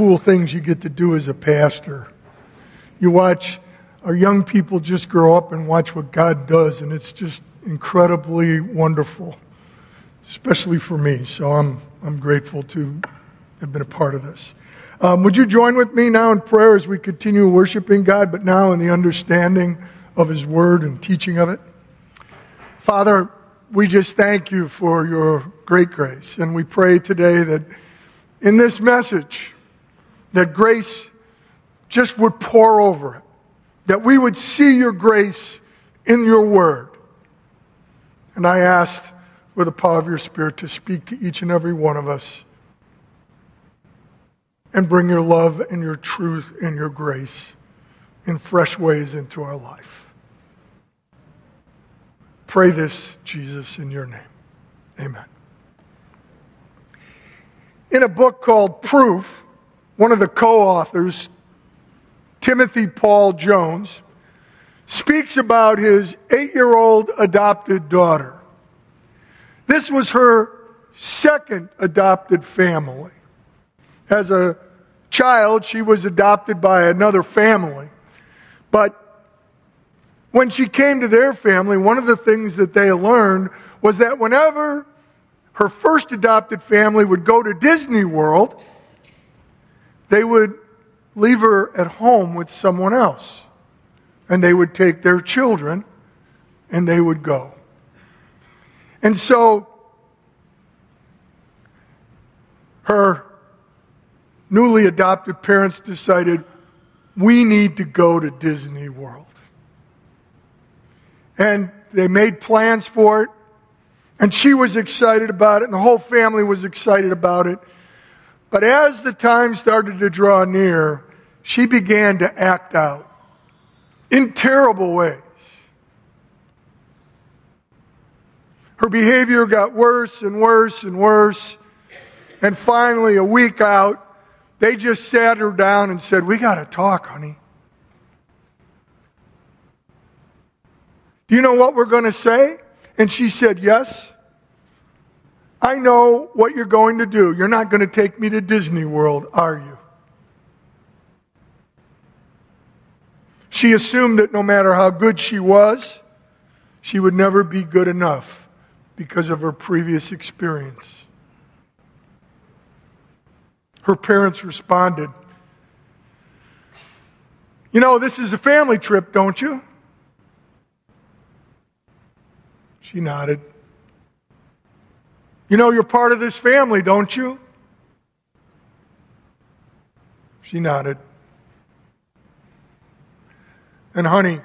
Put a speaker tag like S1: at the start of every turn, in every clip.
S1: cool things you get to do as a pastor. You watch our young people just grow up and watch what God does, and it's just incredibly wonderful, especially for me. So I'm, I'm grateful to have been a part of this. Um, would you join with me now in prayer as we continue worshiping God, but now in the understanding of His Word and teaching of it? Father, we just thank you for your great grace, and we pray today that in this message, that grace just would pour over it, that we would see your grace in your Word. And I asked for the power of your Spirit to speak to each and every one of us and bring your love and your truth and your grace in fresh ways into our life. Pray this, Jesus, in your name. Amen. In a book called Proof, one of the co authors, Timothy Paul Jones, speaks about his eight year old adopted daughter. This was her second adopted family. As a child, she was adopted by another family. But when she came to their family, one of the things that they learned was that whenever her first adopted family would go to Disney World, they would leave her at home with someone else. And they would take their children and they would go. And so her newly adopted parents decided we need to go to Disney World. And they made plans for it. And she was excited about it, and the whole family was excited about it. But as the time started to draw near, she began to act out in terrible ways. Her behavior got worse and worse and worse. And finally, a week out, they just sat her down and said, We got to talk, honey. Do you know what we're going to say? And she said, Yes. I know what you're going to do. You're not going to take me to Disney World, are you? She assumed that no matter how good she was, she would never be good enough because of her previous experience. Her parents responded, You know, this is a family trip, don't you? She nodded. You know, you're part of this family, don't you? She nodded. And, honey,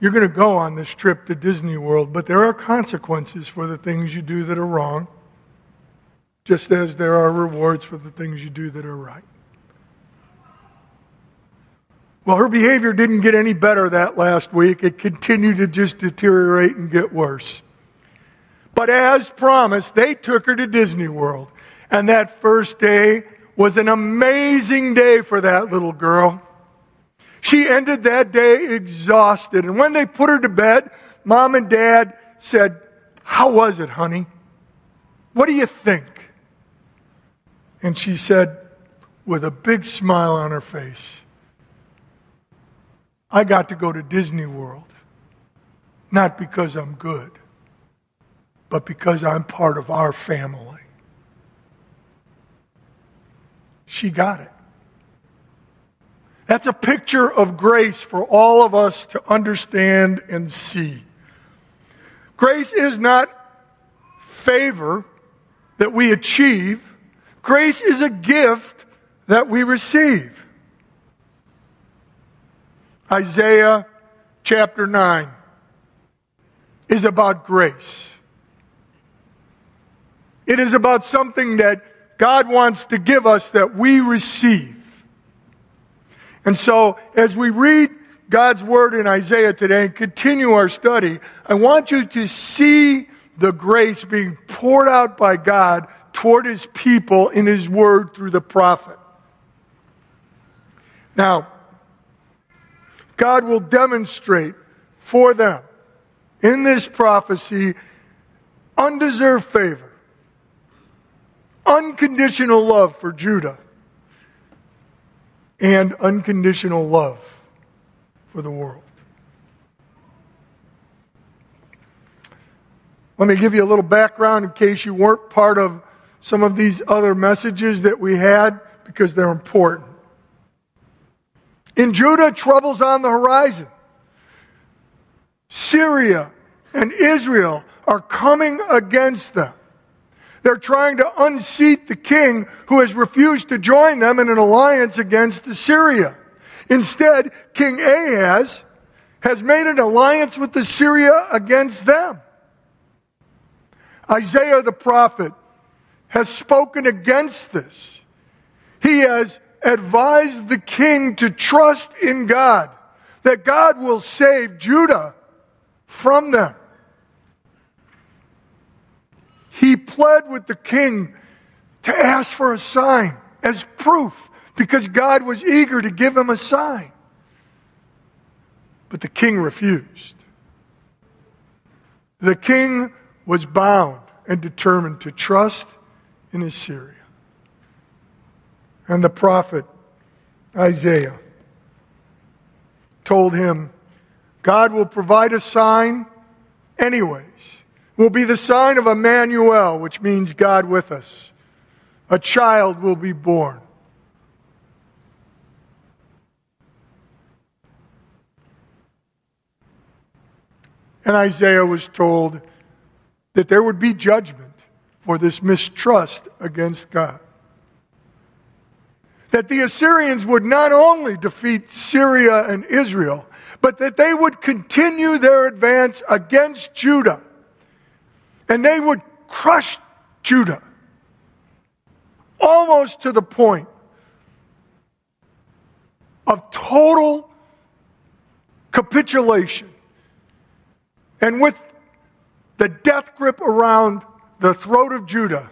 S1: you're going to go on this trip to Disney World, but there are consequences for the things you do that are wrong just as there are rewards for the things you do that are right. Well, her behavior didn't get any better that last week. It continued to just deteriorate and get worse. But as promised, they took her to Disney World. And that first day was an amazing day for that little girl. She ended that day exhausted. And when they put her to bed, mom and dad said, How was it, honey? What do you think? And she said, with a big smile on her face, I got to go to Disney World, not because I'm good, but because I'm part of our family. She got it. That's a picture of grace for all of us to understand and see. Grace is not favor that we achieve, Grace is a gift that we receive. Isaiah chapter 9 is about grace. It is about something that God wants to give us that we receive. And so, as we read God's word in Isaiah today and continue our study, I want you to see the grace being poured out by God toward his people in his word through the prophet. Now, God will demonstrate for them in this prophecy undeserved favor, unconditional love for Judah and unconditional love for the world. Let me give you a little background in case you weren't part of some of these other messages that we had because they're important. In Judah, trouble's on the horizon. Syria and Israel are coming against them. They're trying to unseat the king who has refused to join them in an alliance against Assyria. Instead, King Ahaz has made an alliance with Assyria against them. Isaiah the prophet has spoken against this. He has advised the king to trust in God, that God will save Judah from them. He pled with the king to ask for a sign as proof because God was eager to give him a sign. But the king refused. The king was bound and determined to trust in Assyria. And the prophet Isaiah told him, God will provide a sign anyways. Will be the sign of Emmanuel, which means God with us. A child will be born. And Isaiah was told that there would be judgment for this mistrust against God. That the Assyrians would not only defeat Syria and Israel, but that they would continue their advance against Judah. And they would crush Judah almost to the point of total capitulation. And with the death grip around the throat of Judah,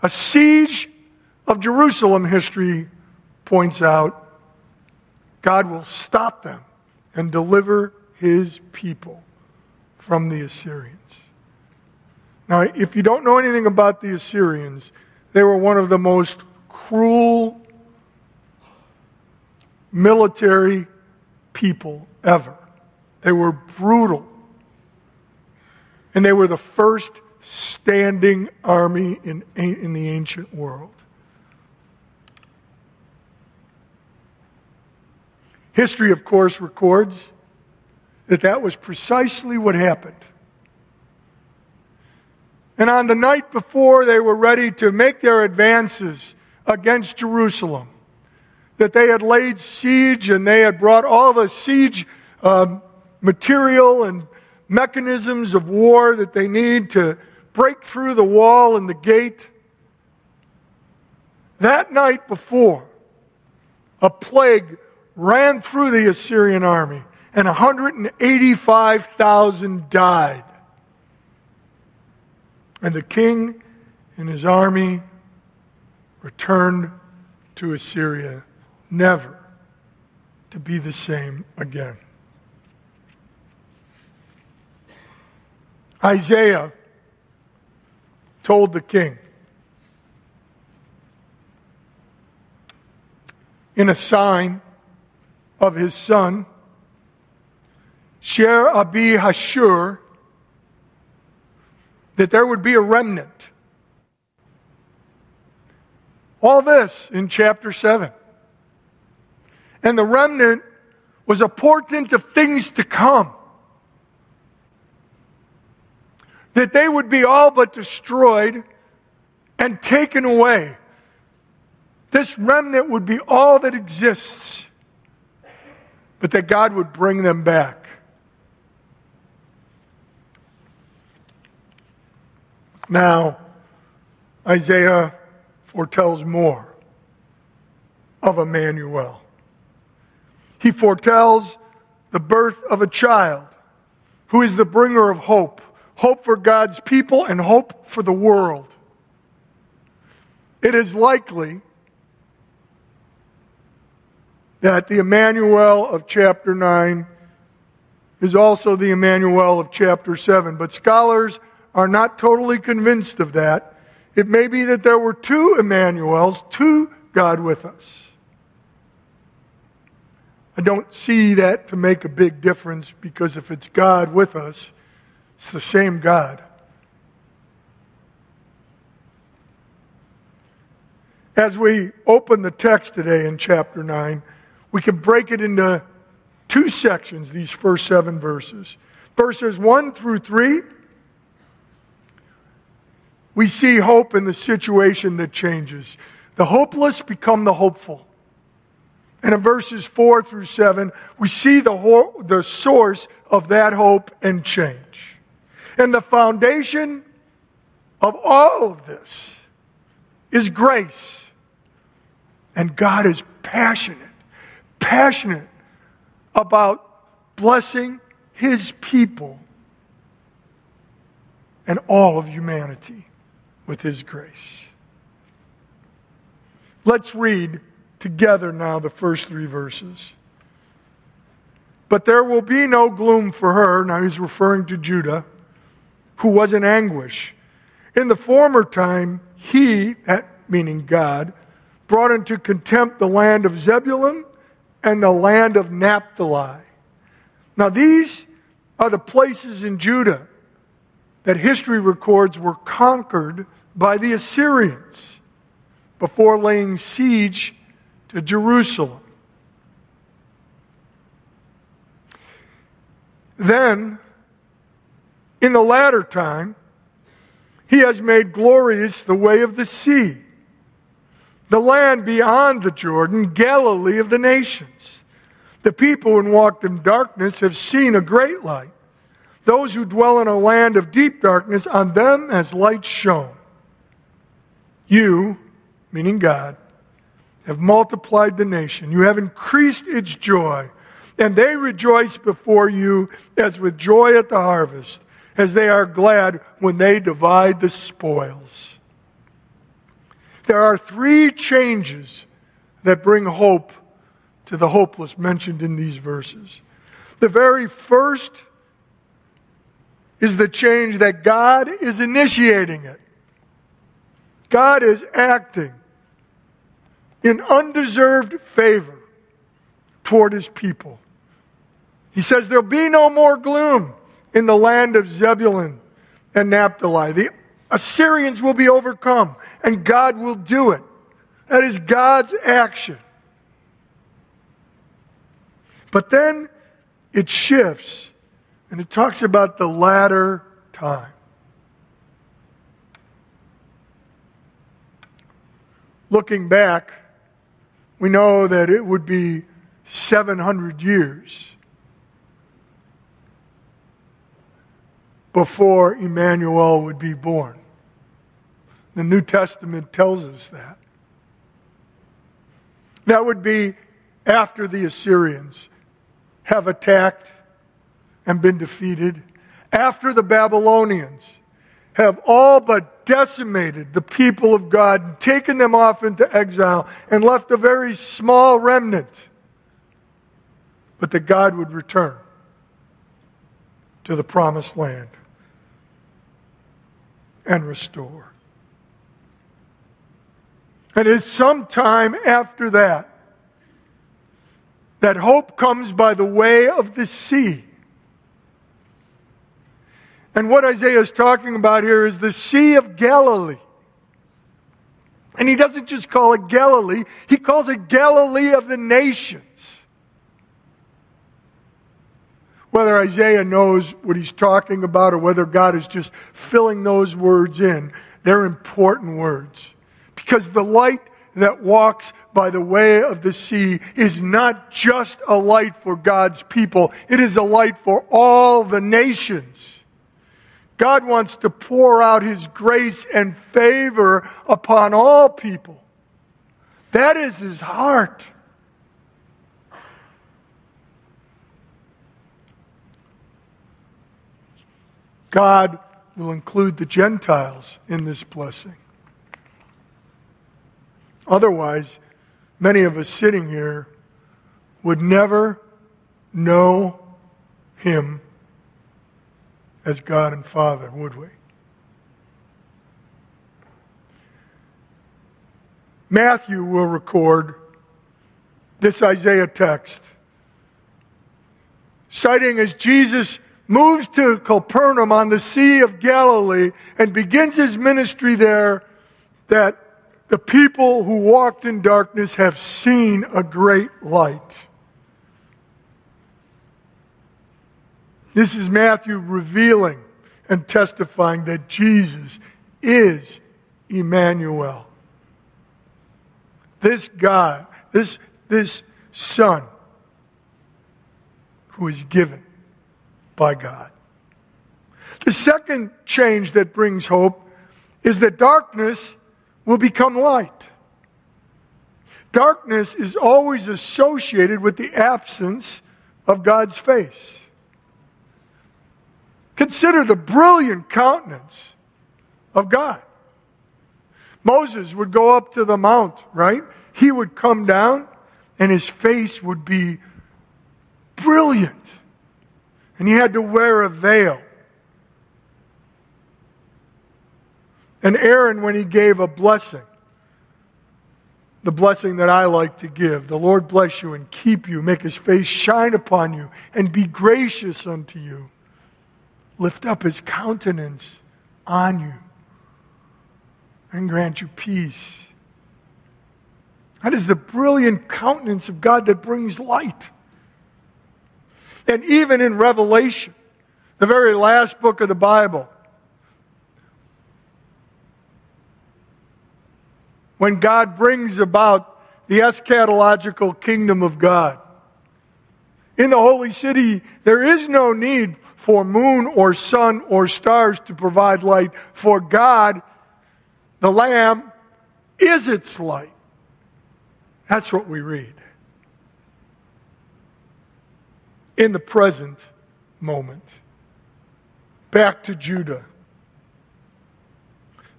S1: a siege of Jerusalem history points out, God will stop them and deliver his people from the Assyrians. Now, if you don't know anything about the Assyrians, they were one of the most cruel military people ever. They were brutal. And they were the first standing army in, in the ancient world. History, of course, records that that was precisely what happened. And on the night before they were ready to make their advances against Jerusalem, that they had laid siege and they had brought all the siege uh, material and mechanisms of war that they need to break through the wall and the gate. That night before, a plague ran through the Assyrian army and 185,000 died. And the king and his army returned to Assyria, never to be the same again. Isaiah told the king in a sign of his son, Sher Abi Hashur, that there would be a remnant. All this in chapter 7. And the remnant was a portent of things to come that they would be all but destroyed and taken away. This remnant would be all that exists, but that God would bring them back. Now, Isaiah foretells more of Emmanuel. He foretells the birth of a child who is the bringer of hope hope for God's people, and hope for the world. It is likely that the Emmanuel of chapter 9 is also the Emmanuel of chapter 7, but scholars are not totally convinced of that. It may be that there were two Emmanuels, two God with us. I don't see that to make a big difference because if it's God with us, it's the same God. As we open the text today in chapter 9, we can break it into two sections, these first seven verses. Verses 1 through 3, we see hope in the situation that changes. The hopeless become the hopeful. And in verses 4 through 7, we see the, ho- the source of that hope and change. And the foundation of all of this is grace. And God is passionate, passionate about blessing his people and all of humanity with his grace. Let's read together now the first three verses. But there will be no gloom for her. Now he's referring to Judah, who was in anguish. In the former time, he, that meaning God, brought into contempt the land of Zebulun and the land of Naphtali. Now these are the places in Judah that history records were conquered by the Assyrians before laying siege to Jerusalem. Then, in the latter time, he has made glorious the way of the sea, the land beyond the Jordan, Galilee of the nations. The people who walked in darkness have seen a great light. Those who dwell in a land of deep darkness, on them has light shone. You, meaning God, have multiplied the nation. You have increased its joy. And they rejoice before you as with joy at the harvest, as they are glad when they divide the spoils. There are three changes that bring hope to the hopeless mentioned in these verses. The very first is the change that God is initiating it. God is acting in undeserved favor toward his people. He says, There'll be no more gloom in the land of Zebulun and Naphtali. The Assyrians will be overcome, and God will do it. That is God's action. But then it shifts, and it talks about the latter time. Looking back, we know that it would be 700 years before Emmanuel would be born. The New Testament tells us that. That would be after the Assyrians have attacked and been defeated, after the Babylonians have all but decimated the people of God and taken them off into exile and left a very small remnant, but that God would return to the promised land and restore. And it's sometime after that that hope comes by the way of the sea. And what Isaiah is talking about here is the Sea of Galilee. And he doesn't just call it Galilee, he calls it Galilee of the nations. Whether Isaiah knows what he's talking about or whether God is just filling those words in, they're important words. Because the light that walks by the way of the sea is not just a light for God's people, it is a light for all the nations. God wants to pour out His grace and favor upon all people. That is His heart. God will include the Gentiles in this blessing. Otherwise, many of us sitting here would never know Him as God and Father, would we? Matthew will record this Isaiah text citing as Jesus moves to Capernaum on the Sea of Galilee and begins his ministry there, that the people who walked in darkness have seen a great light. This is Matthew revealing and testifying that Jesus is Emmanuel. This God, this, this Son, who is given by God. The second change that brings hope is that darkness will become light. Darkness is always associated with the absence of God's face. Consider the brilliant countenance of God. Moses would go up to the mount, right? He would come down and his face would be brilliant. And he had to wear a veil. And Aaron, when he gave a blessing, the blessing that I like to give, the Lord bless you and keep you, make his face shine upon you, and be gracious unto you lift up his countenance on you and grant you peace. That is the brilliant countenance of God that brings light. And even in Revelation, the very last book of the Bible, when God brings about the eschatological kingdom of God, in the holy city, there is no need for moon or sun or stars to provide light, for God, the Lamb, is its light. That's what we read. In the present moment, back to Judah,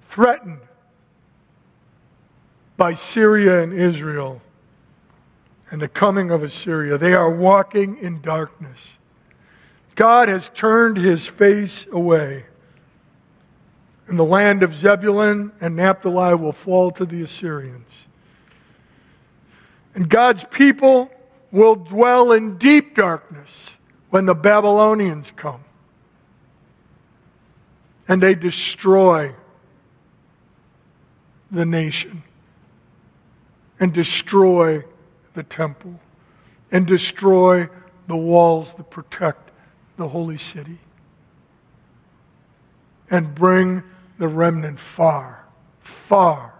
S1: threatened by Syria and Israel and the coming of Assyria. They are walking in darkness. God has turned his face away. And the land of Zebulun and Naphtali will fall to the Assyrians. And God's people will dwell in deep darkness when the Babylonians come. And they destroy the nation and destroy the temple and destroy the walls that protect the holy city and bring the remnant far, far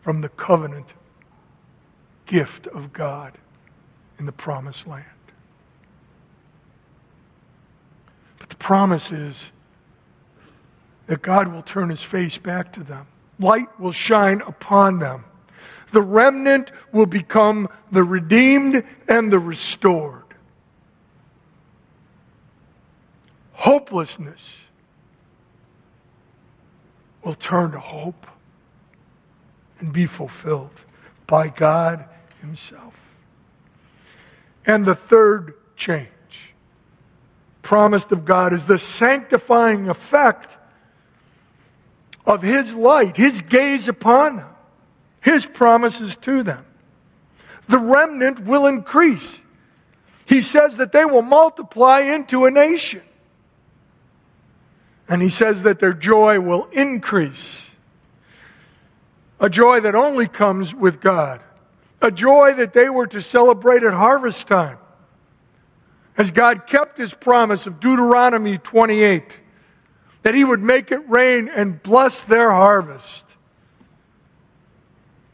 S1: from the covenant gift of God in the promised land. But the promise is that God will turn his face back to them. Light will shine upon them. The remnant will become the redeemed and the restored. Hopelessness will turn to hope and be fulfilled by God Himself. And the third change promised of God is the sanctifying effect of His light, His gaze upon them, His promises to them. The remnant will increase. He says that they will multiply into a nation. And he says that their joy will increase. A joy that only comes with God. A joy that they were to celebrate at harvest time. As God kept his promise of Deuteronomy 28, that he would make it rain and bless their harvest.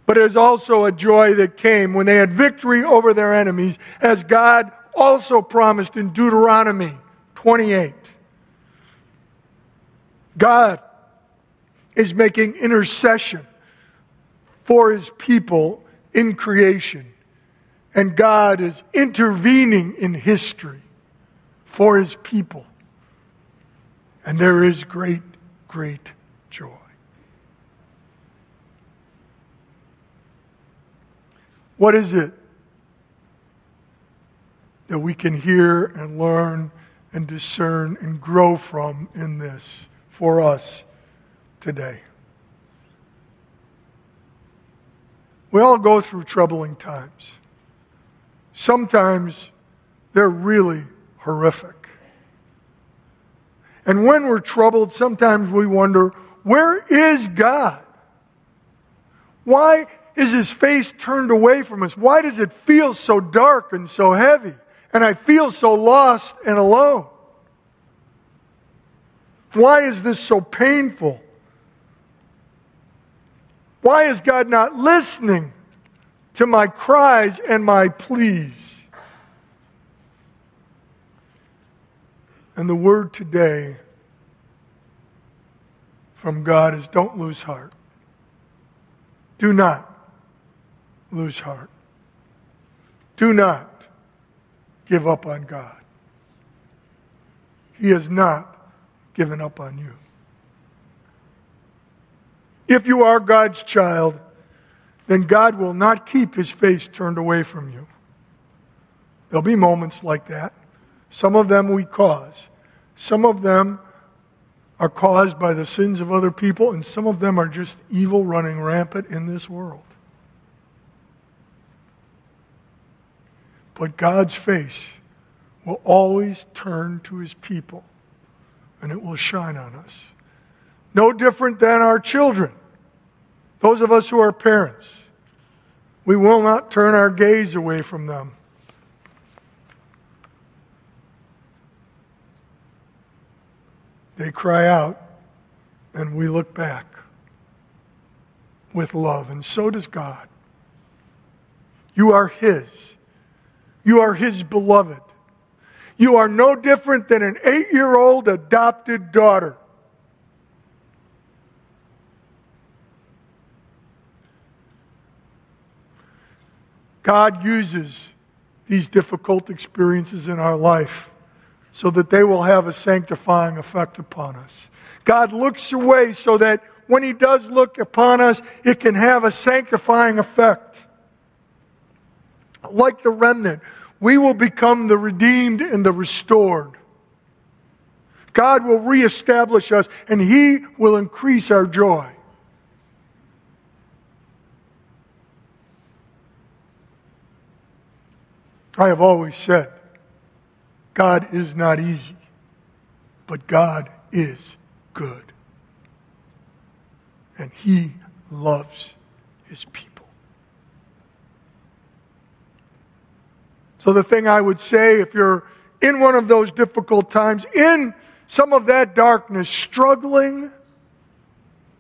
S1: But it is also a joy that came when they had victory over their enemies, as God also promised in Deuteronomy 28. God is making intercession for his people in creation. And God is intervening in history for his people. And there is great, great joy. What is it that we can hear and learn and discern and grow from in this? For us today. We all go through troubling times. Sometimes they're really horrific. And when we're troubled, sometimes we wonder, where is God? Why is his face turned away from us? Why does it feel so dark and so heavy? And I feel so lost and alone. Why is this so painful? Why is God not listening to my cries and my pleas? And the word today from God is don't lose heart. Do not lose heart. Do not give up on God. He has not given up on you. If you are God's child, then God will not keep his face turned away from you. There'll be moments like that. Some of them we cause. Some of them are caused by the sins of other people, and some of them are just evil running rampant in this world. But God's face will always turn to his people, and it will shine on us. No different than our children. Those of us who are parents, we will not turn our gaze away from them. They cry out, and we look back with love, and so does God. You are His. You are His beloved. You are no different than an eight year old adopted daughter. God uses these difficult experiences in our life so that they will have a sanctifying effect upon us. God looks away so that when He does look upon us, it can have a sanctifying effect. Like the remnant, we will become the redeemed and the restored. God will reestablish us and He will increase our joy. I have always said, God is not easy, but God is good. And He loves His people. So, the thing I would say, if you're in one of those difficult times, in some of that darkness, struggling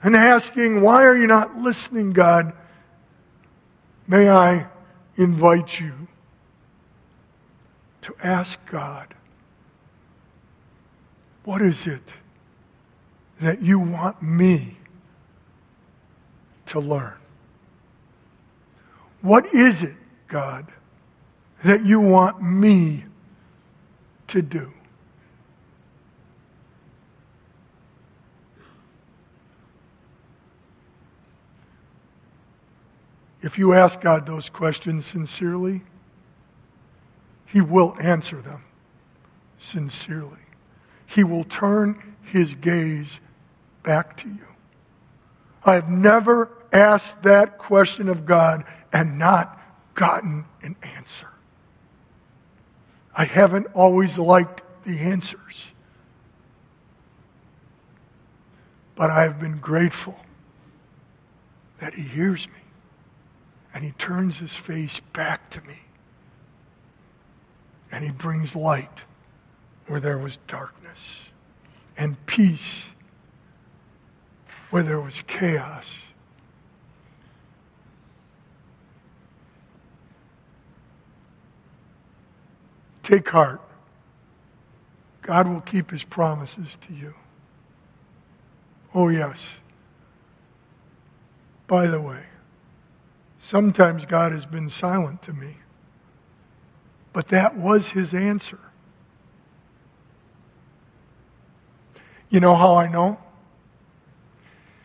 S1: and asking, Why are you not listening, God? May I invite you to ask God, what is it that you want me to learn? What is it, God, that you want me to do? If you ask God those questions sincerely, he will answer them sincerely. He will turn his gaze back to you. I have never asked that question of God and not gotten an answer. I haven't always liked the answers. But I have been grateful that he hears me and he turns his face back to me and he brings light where there was darkness and peace where there was chaos. Take heart. God will keep his promises to you. Oh, yes. By the way, sometimes God has been silent to me. But that was his answer. You know how I know?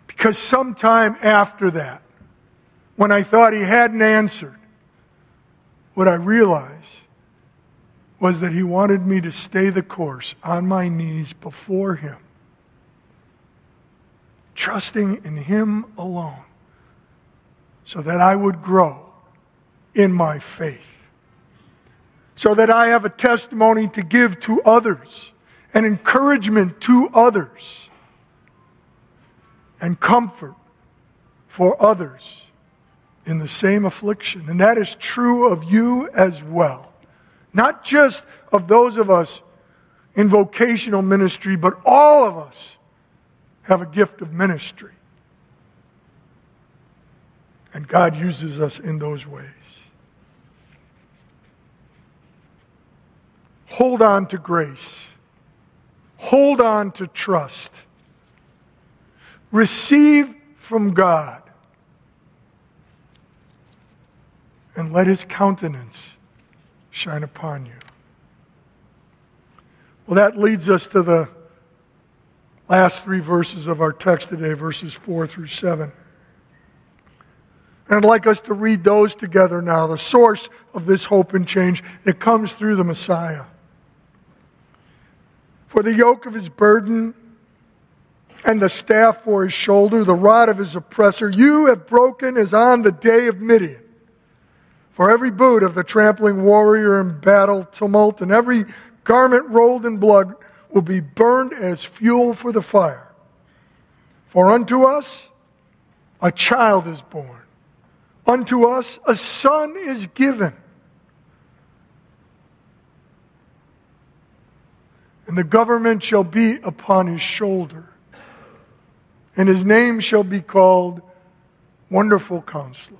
S1: Because sometime after that, when I thought he hadn't answered, what I realized was that he wanted me to stay the course on my knees before him, trusting in him alone, so that I would grow in my faith so that I have a testimony to give to others, and encouragement to others, and comfort for others in the same affliction. And that is true of you as well. Not just of those of us in vocational ministry, but all of us have a gift of ministry. And God uses us in those ways. Hold on to grace. Hold on to trust. Receive from God. And let his countenance shine upon you. Well, that leads us to the last three verses of our text today, verses 4 through 7. And I'd like us to read those together now, the source of this hope and change that comes through the Messiah. For the yoke of his burden and the staff for his shoulder, the rod of his oppressor, you have broken as on the day of Midian. For every boot of the trampling warrior in battle tumult and every garment rolled in blood will be burned as fuel for the fire. For unto us a child is born, unto us a son is given. And the government shall be upon his shoulder, and his name shall be called Wonderful Counselor,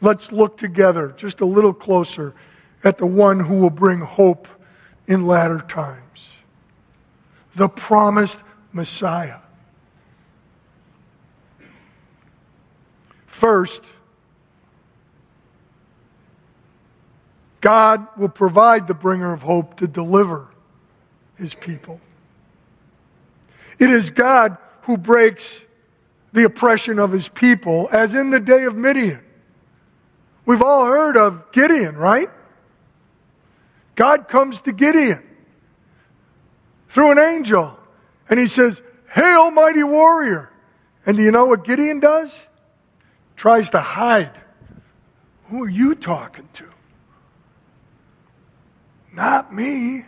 S1: Let's look together just a little closer at the one who will bring hope in latter times the promised Messiah. First, God will provide the bringer of hope to deliver his people. It is God who breaks the oppression of his people, as in the day of Midian. We've all heard of Gideon, right? God comes to Gideon through an angel and he says, Hail, mighty warrior. And do you know what Gideon does? Tries to hide. Who are you talking to? Not me.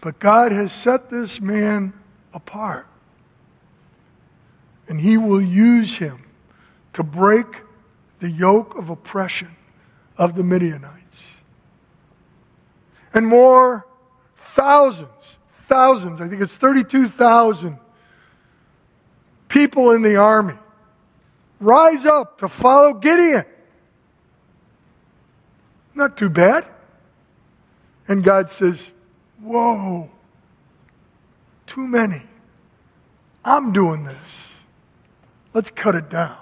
S1: But God has set this man apart. And he will use him to break the yoke of oppression of the Midianites. And more thousands, thousands, I think it's 32,000 people in the army rise up to follow Gideon. Not too bad. And God says, Whoa, too many. I'm doing this. Let's cut it down.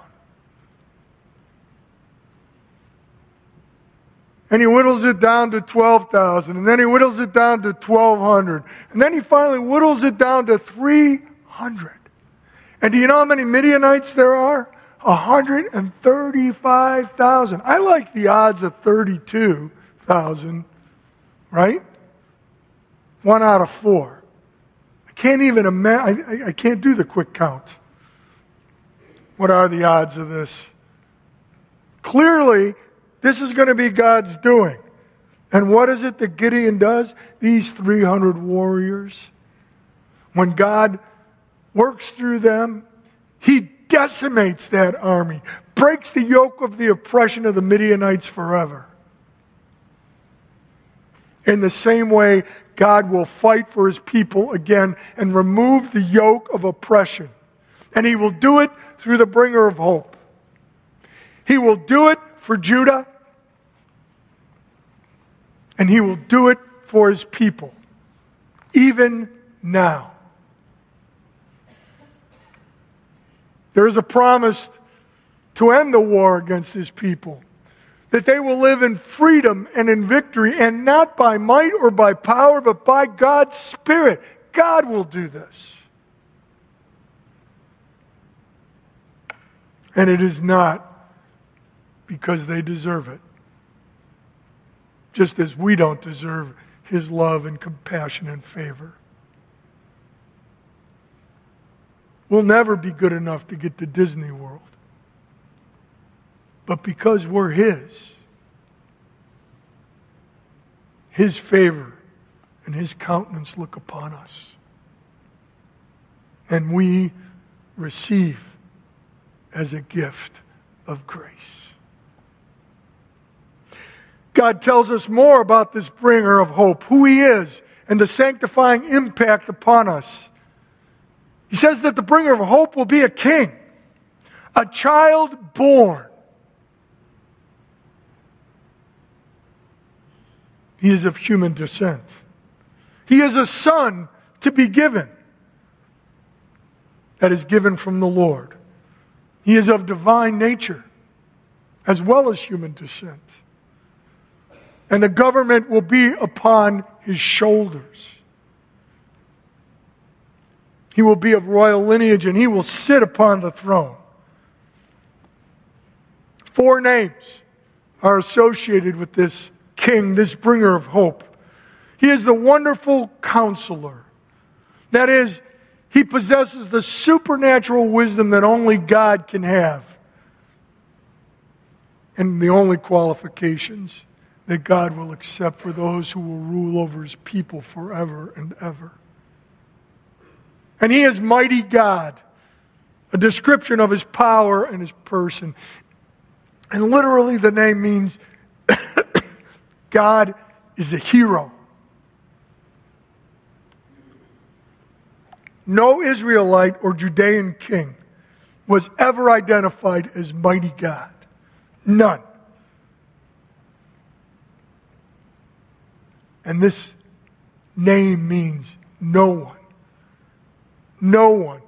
S1: And he whittles it down to 12,000. And then he whittles it down to 1,200. And then he finally whittles it down to 300. And do you know how many Midianites there are? 135,000. I like the odds of 32,000, right? One out of four. I can't even imagine, I, I can't do the quick count. What are the odds of this? Clearly, this is going to be God's doing. And what is it that Gideon does? These 300 warriors, when God works through them, he decimates that army, breaks the yoke of the oppression of the Midianites forever. In the same way, God will fight for his people again and remove the yoke of oppression. And he will do it through the bringer of hope. He will do it for Judah, and he will do it for his people, even now. There is a promise to end the war against his people, that they will live in freedom and in victory, and not by might or by power, but by God's Spirit. God will do this. And it is not because they deserve it, just as we don't deserve his love and compassion and favor. We'll never be good enough to get to Disney World. But because we're His, His favor and His countenance look upon us. And we receive as a gift of grace. God tells us more about this bringer of hope, who He is, and the sanctifying impact upon us. He says that the bringer of hope will be a king, a child born. He is of human descent. He is a son to be given that is given from the Lord. He is of divine nature as well as human descent. And the government will be upon his shoulders. He will be of royal lineage and he will sit upon the throne. Four names are associated with this king, this bringer of hope. He is the wonderful counselor. That is, he possesses the supernatural wisdom that only God can have. And the only qualifications that God will accept for those who will rule over his people forever and ever. And he is mighty God, a description of his power and his person. And literally, the name means God is a hero. No Israelite or Judean king was ever identified as mighty God. None. And this name means no one. No one,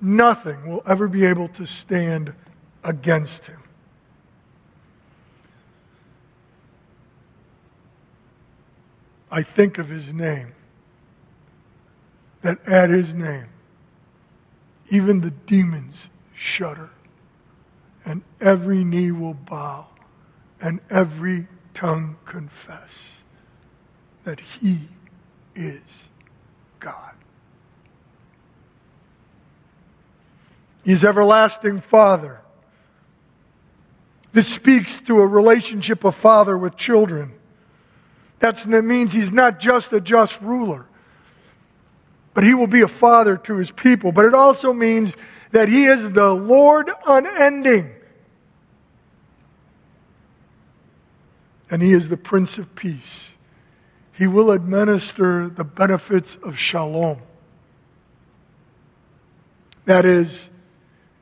S1: nothing will ever be able to stand against him. I think of his name, that at his name, even the demons shudder, and every knee will bow, and every tongue confess that he is God. He's everlasting Father. This speaks to a relationship of father with children. That's, that means he's not just a just ruler, but he will be a father to his people. But it also means that he is the Lord unending. And he is the Prince of Peace. He will administer the benefits of shalom. That is,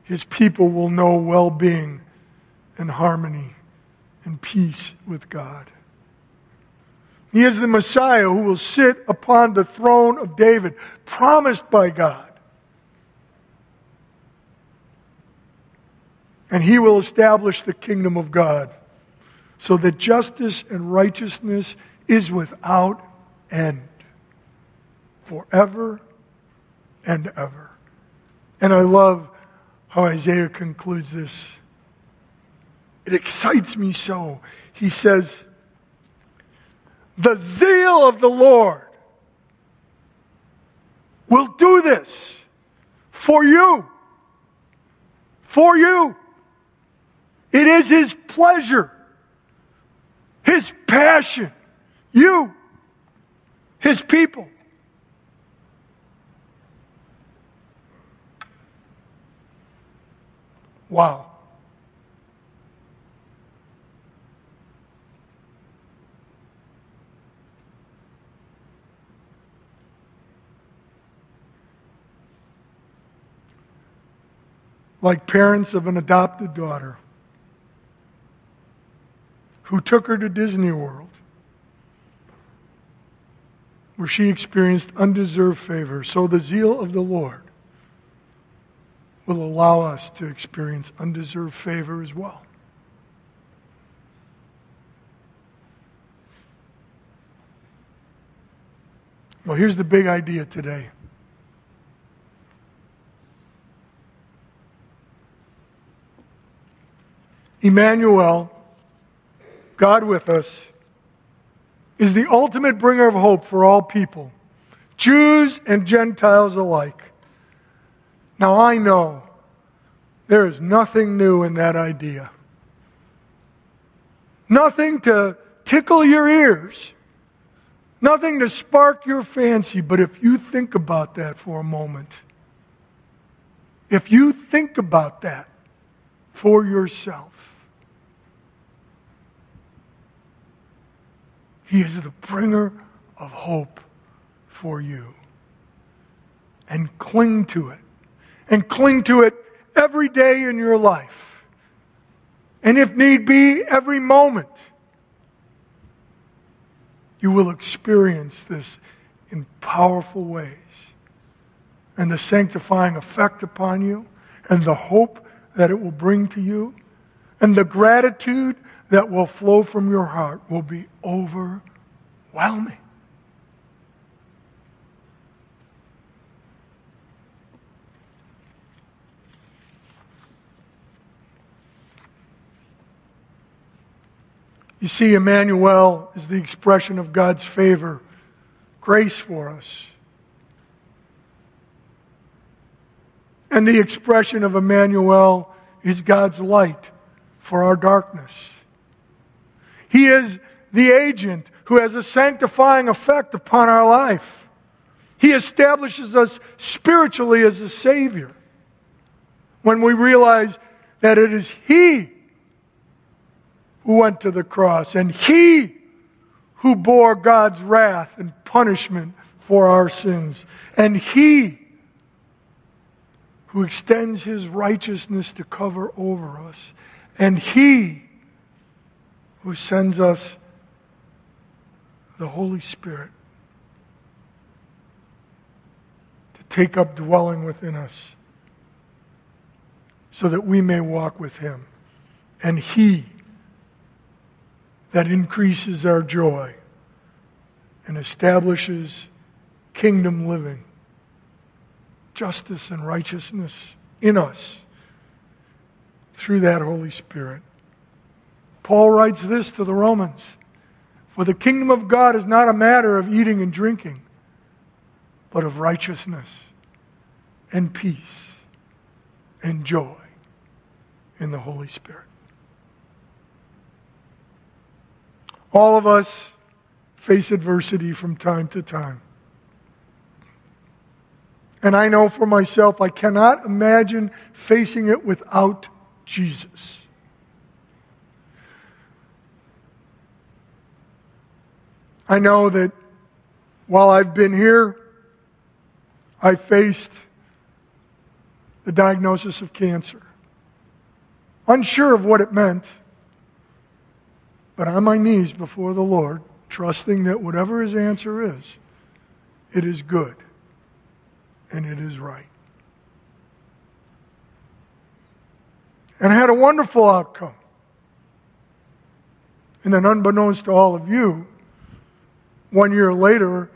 S1: his people will know well being and harmony and peace with God. He is the Messiah who will sit upon the throne of David, promised by God. And he will establish the kingdom of God so that justice and righteousness is without end, forever and ever. And I love how Isaiah concludes this. It excites me so. He says, The zeal of the Lord will do this for you. For you. It is His pleasure, His passion. You, His people. Wow. Like parents of an adopted daughter who took her to Disney World, where she experienced undeserved favor. So the zeal of the Lord will allow us to experience undeserved favor as well. Well, here's the big idea today. Emmanuel, God with us, is the ultimate bringer of hope for all people, Jews and Gentiles alike. Now, I know there is nothing new in that idea. Nothing to tickle your ears. Nothing to spark your fancy, but if you think about that for a moment, if you think about that for yourself, He is the bringer of hope for you. And cling to it. And cling to it every day in your life. And if need be, every moment you will experience this in powerful ways. And the sanctifying effect upon you, and the hope that it will bring to you, and the gratitude that will flow from your heart will be overwhelming. You see, Emmanuel is the expression of God's favor, grace for us. And the expression of Emmanuel is God's light for our darkness. He is the agent who has a sanctifying effect upon our life. He establishes us spiritually as a Savior when we realize that it is He who went to the cross, and he who bore God's wrath and punishment for our sins, and he who extends his righteousness to cover over us, and he who sends us the Holy Spirit to take up dwelling within us so that we may walk with him. And he that increases our joy and establishes kingdom living, justice and righteousness in us through that Holy Spirit. Paul writes this to the Romans For the kingdom of God is not a matter of eating and drinking, but of righteousness and peace and joy in the Holy Spirit. All of us face adversity from time to time. And I know for myself, I cannot imagine facing it without Jesus. I know that while I've been here, I faced the diagnosis of cancer. Unsure of what it meant, but on my knees before the Lord, trusting that whatever his answer is, it is good and it is right. And had a wonderful outcome. And then, unbeknownst to all of you, one year later,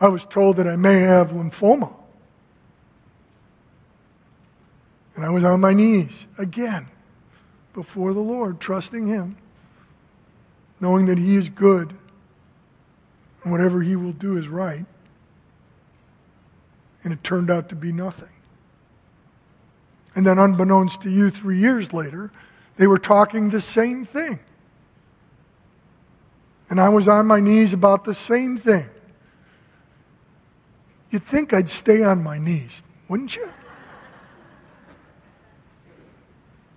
S1: I was told that I may have lymphoma. And I was on my knees again before the Lord, trusting Him knowing that He is good and whatever He will do is right. And it turned out to be nothing. And then, unbeknownst to you, three years later, they were talking the same thing. And I was on my knees about the same thing. You'd think I'd stay on my knees, wouldn't you?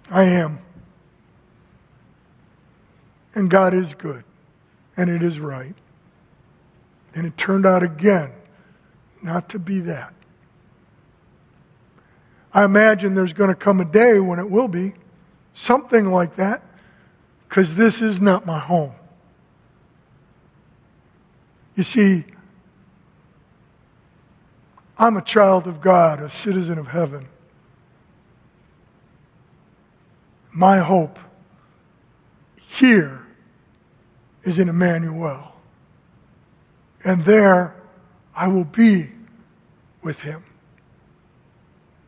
S1: I am. And God is good. And it is right. And it turned out again not to be that. I imagine there's going to come a day when it will be something like that because this is not my home. You see, I'm a child of God, a citizen of heaven. My hope here is in Emmanuel. And there I will be with him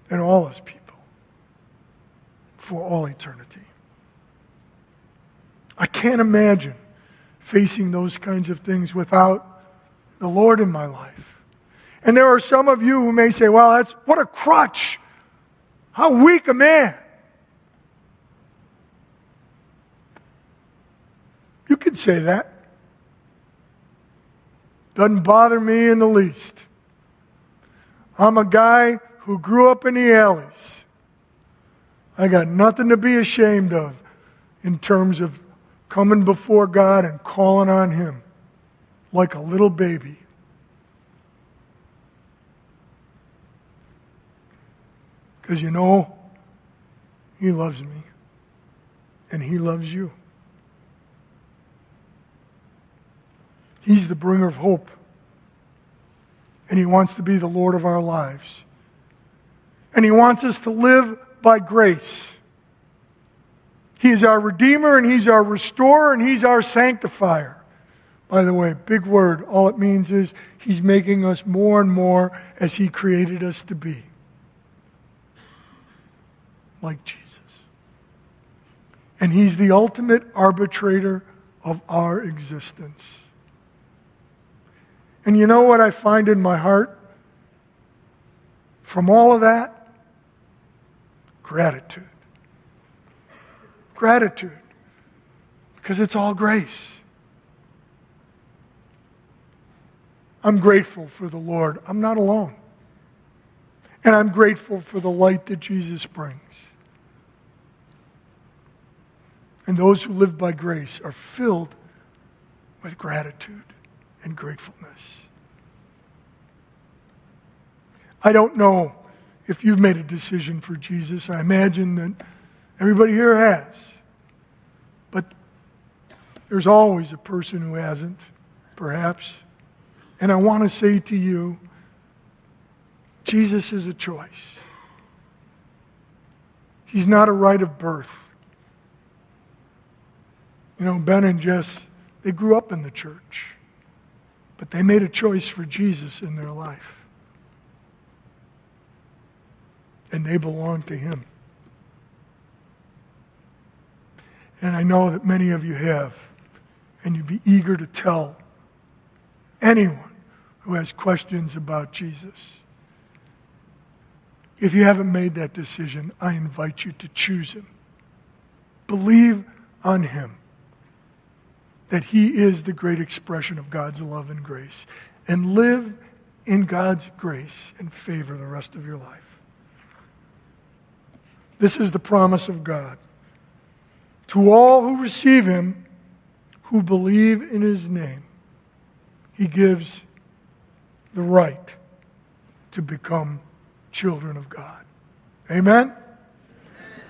S1: and all his people for all eternity. I can't imagine facing those kinds of things without the Lord in my life. And there are some of you who may say, well, that's what a crutch. How weak a man. You could say that. Doesn't bother me in the least. I'm a guy who grew up in the alleys. I got nothing to be ashamed of in terms of coming before God and calling on Him like a little baby. Because you know, He loves me and He loves you. He's the bringer of hope. And He wants to be the Lord of our lives. And He wants us to live by grace. He is our Redeemer and He's our Restorer and He's our Sanctifier. By the way, big word. All it means is He's making us more and more as He created us to be. Like Jesus. And He's the ultimate arbitrator of our existence. And you know what I find in my heart? From all of that? Gratitude. Gratitude. Because it's all grace. I'm grateful for the Lord. I'm not alone. And I'm grateful for the light that Jesus brings. And those who live by grace are filled with gratitude and gratefulness. I don't know if you've made a decision for Jesus. I imagine that everybody here has. But there's always a person who hasn't, perhaps. And I want to say to you Jesus is a choice. He's not a right of birth. You know, Ben and Jess, they grew up in the church. But they made a choice for Jesus in their life. And they belong to Him. And I know that many of you have. And you'd be eager to tell anyone who has questions about Jesus. If you haven't made that decision, I invite you to choose Him. Believe on Him that He is the great expression of God's love and grace. And live in God's grace and favor the rest of your life. This is the promise of God. To all who receive Him, who believe in His name, He gives the right to become children of God. Amen?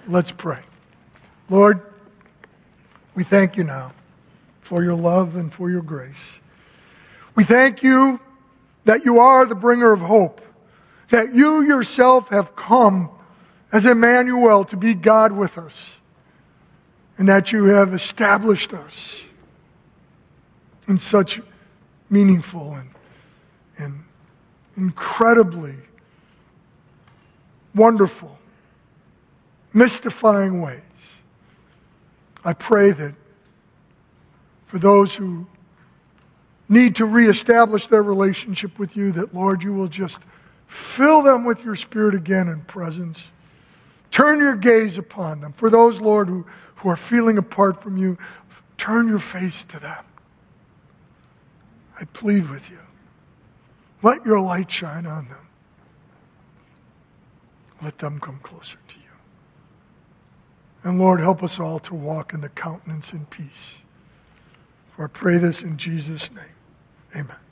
S1: Let's pray. Lord, we thank you now for your love and for your grace. We thank you that you are the bringer of hope, that you yourself have come as Emmanuel to be God with us, and that you have established us in such meaningful and, and incredibly wonderful, mystifying ways. I pray that for those who need to reestablish their relationship with you, that, Lord, you will just fill them with your spirit again in presence. Turn your gaze upon them. For those, Lord, who, who are feeling apart from you, turn your face to them. I plead with you. Let your light shine on them. Let them come closer to you. And Lord, help us all to walk in the countenance and peace for I pray this in Jesus' name. Amen.